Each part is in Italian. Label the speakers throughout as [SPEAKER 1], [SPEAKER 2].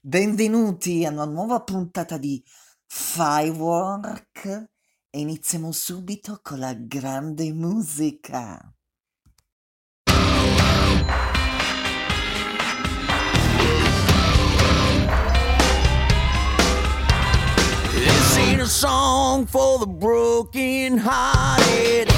[SPEAKER 1] Benvenuti a una nuova puntata di Firework e iniziamo subito con la grande musica.
[SPEAKER 2] This ain't a song for the broken hearted.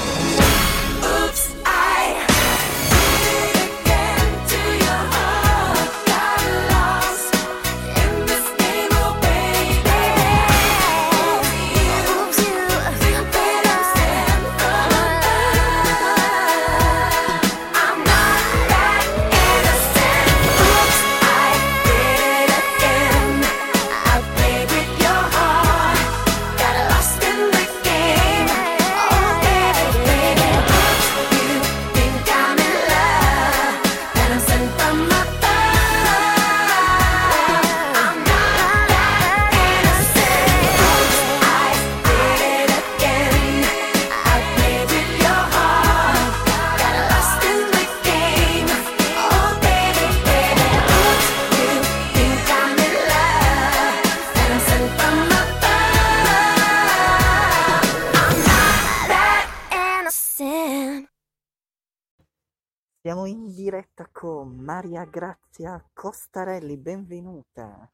[SPEAKER 1] Diretta con Maria Grazia Costarelli, benvenuta.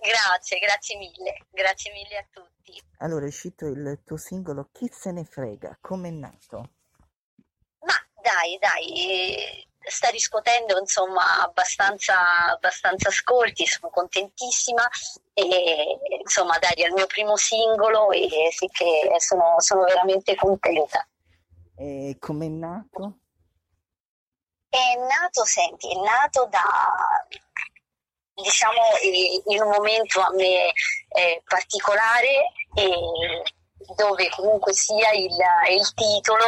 [SPEAKER 3] Grazie, grazie mille, grazie mille a tutti.
[SPEAKER 1] Allora, è uscito il tuo singolo Chi se ne frega, com'è nato?
[SPEAKER 3] Ma dai, dai, sta riscuotendo insomma abbastanza, abbastanza ascolti, sono contentissima e insomma dai, è il mio primo singolo e sì che sono, sono veramente contenta.
[SPEAKER 1] E com'è nato?
[SPEAKER 3] Nato, senti, è nato da, diciamo, in un momento a me eh, particolare e dove comunque sia il, il titolo,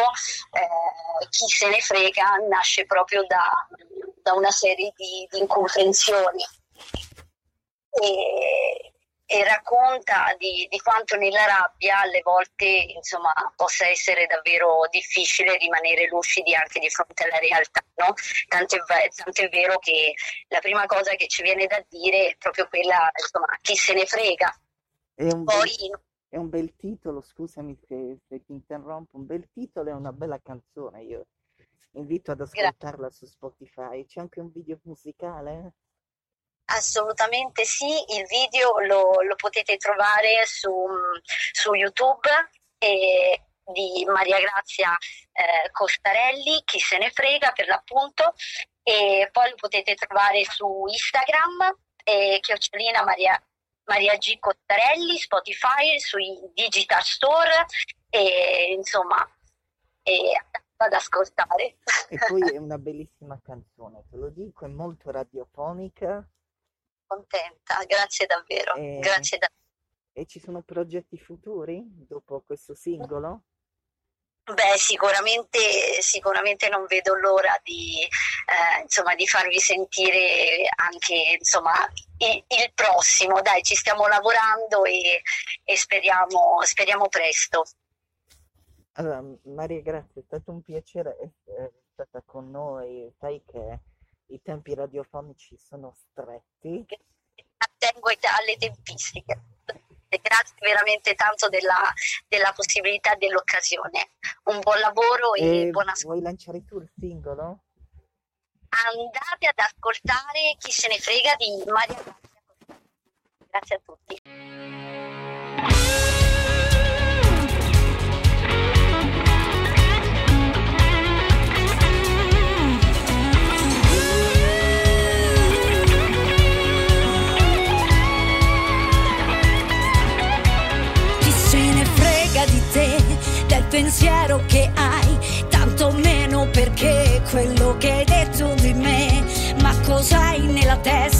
[SPEAKER 3] eh, chi se ne frega, nasce proprio da, da una serie di, di incomprensioni. E, e racconta di, di quanto nella rabbia alle volte insomma, possa essere davvero difficile rimanere lucidi anche di fronte alla realtà. No? Tanto, è, tanto è vero che la prima cosa che ci viene da dire è proprio quella, insomma, chi se ne frega.
[SPEAKER 1] È un, bel,
[SPEAKER 3] Poi
[SPEAKER 1] è un bel titolo, scusami se, se ti interrompo, un bel titolo e una bella canzone. Io invito ad ascoltarla su Spotify. C'è anche un video musicale?
[SPEAKER 3] Assolutamente sì, il video lo, lo potete trovare su, su YouTube e di Maria Grazia eh, Costarelli, chi se ne frega per l'appunto, e poi lo potete trovare su Instagram, eh, chiocciolina Maria, Maria G Costarelli, Spotify, sui digital store e insomma e ad ascoltare.
[SPEAKER 1] E poi è una bellissima canzone, te lo dico, è molto radiofonica
[SPEAKER 3] Contenta, grazie davvero,
[SPEAKER 1] e,
[SPEAKER 3] grazie davvero.
[SPEAKER 1] e ci sono progetti futuri dopo questo singolo?
[SPEAKER 3] Beh, sicuramente, sicuramente non vedo l'ora di, eh, insomma, di farvi sentire anche insomma, il, il prossimo. Dai, ci stiamo lavorando e, e speriamo, speriamo presto.
[SPEAKER 1] Allora, Maria, grazie, è stato un piacere essere stata con noi. Sai che i tempi radiofonici sono stretti.
[SPEAKER 3] Attengo alle tempistiche. Grazie veramente tanto della, della possibilità e dell'occasione. Un buon lavoro e
[SPEAKER 1] E
[SPEAKER 3] buona scuola.
[SPEAKER 1] vuoi lanciare tu il singolo?
[SPEAKER 3] Andate ad ascoltare Chi se ne frega di Maria Grazia. Grazie a tutti.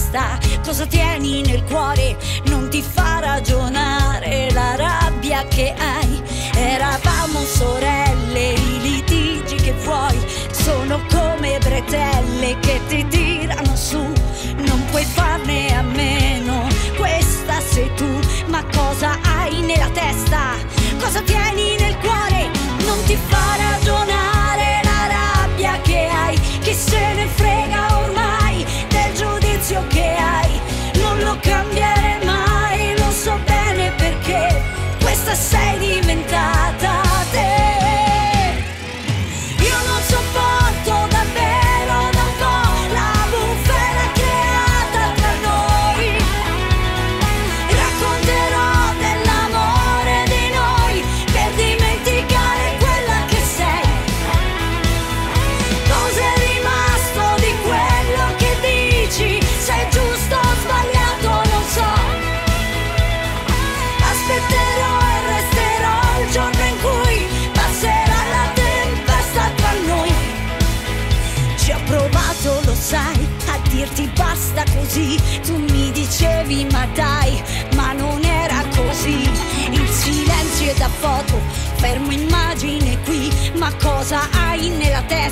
[SPEAKER 4] testa, cosa tieni nel cuore, non ti fa ragionare la rabbia che hai. Eravamo sorelle, i litigi che vuoi sono come bretelle che ti tirano su, non puoi farne a meno, questa sei tu, ma cosa hai nella testa, cosa tieni nel cuore, non ti fa ragionare la rabbia che hai, chi se ne frega ormai. così. Tu mi dicevi ma dai, ma non era così. Il silenzio è da foto, fermo immagine qui, ma cosa hai nella testa?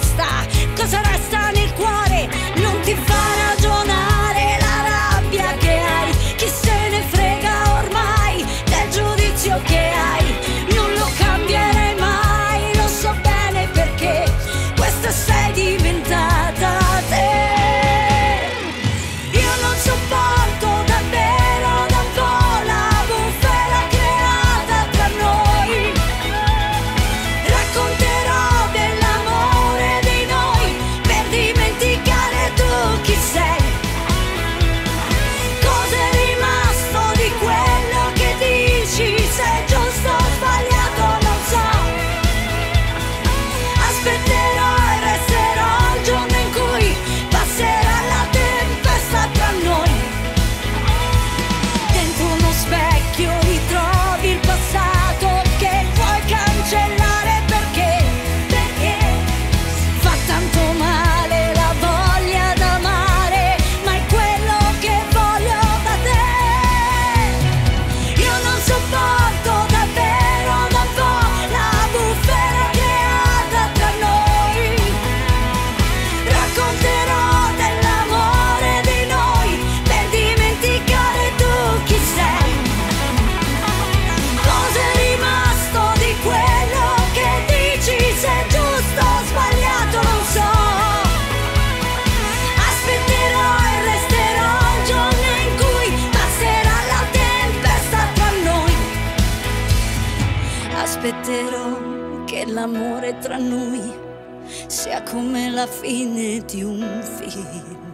[SPEAKER 4] la fine di un film.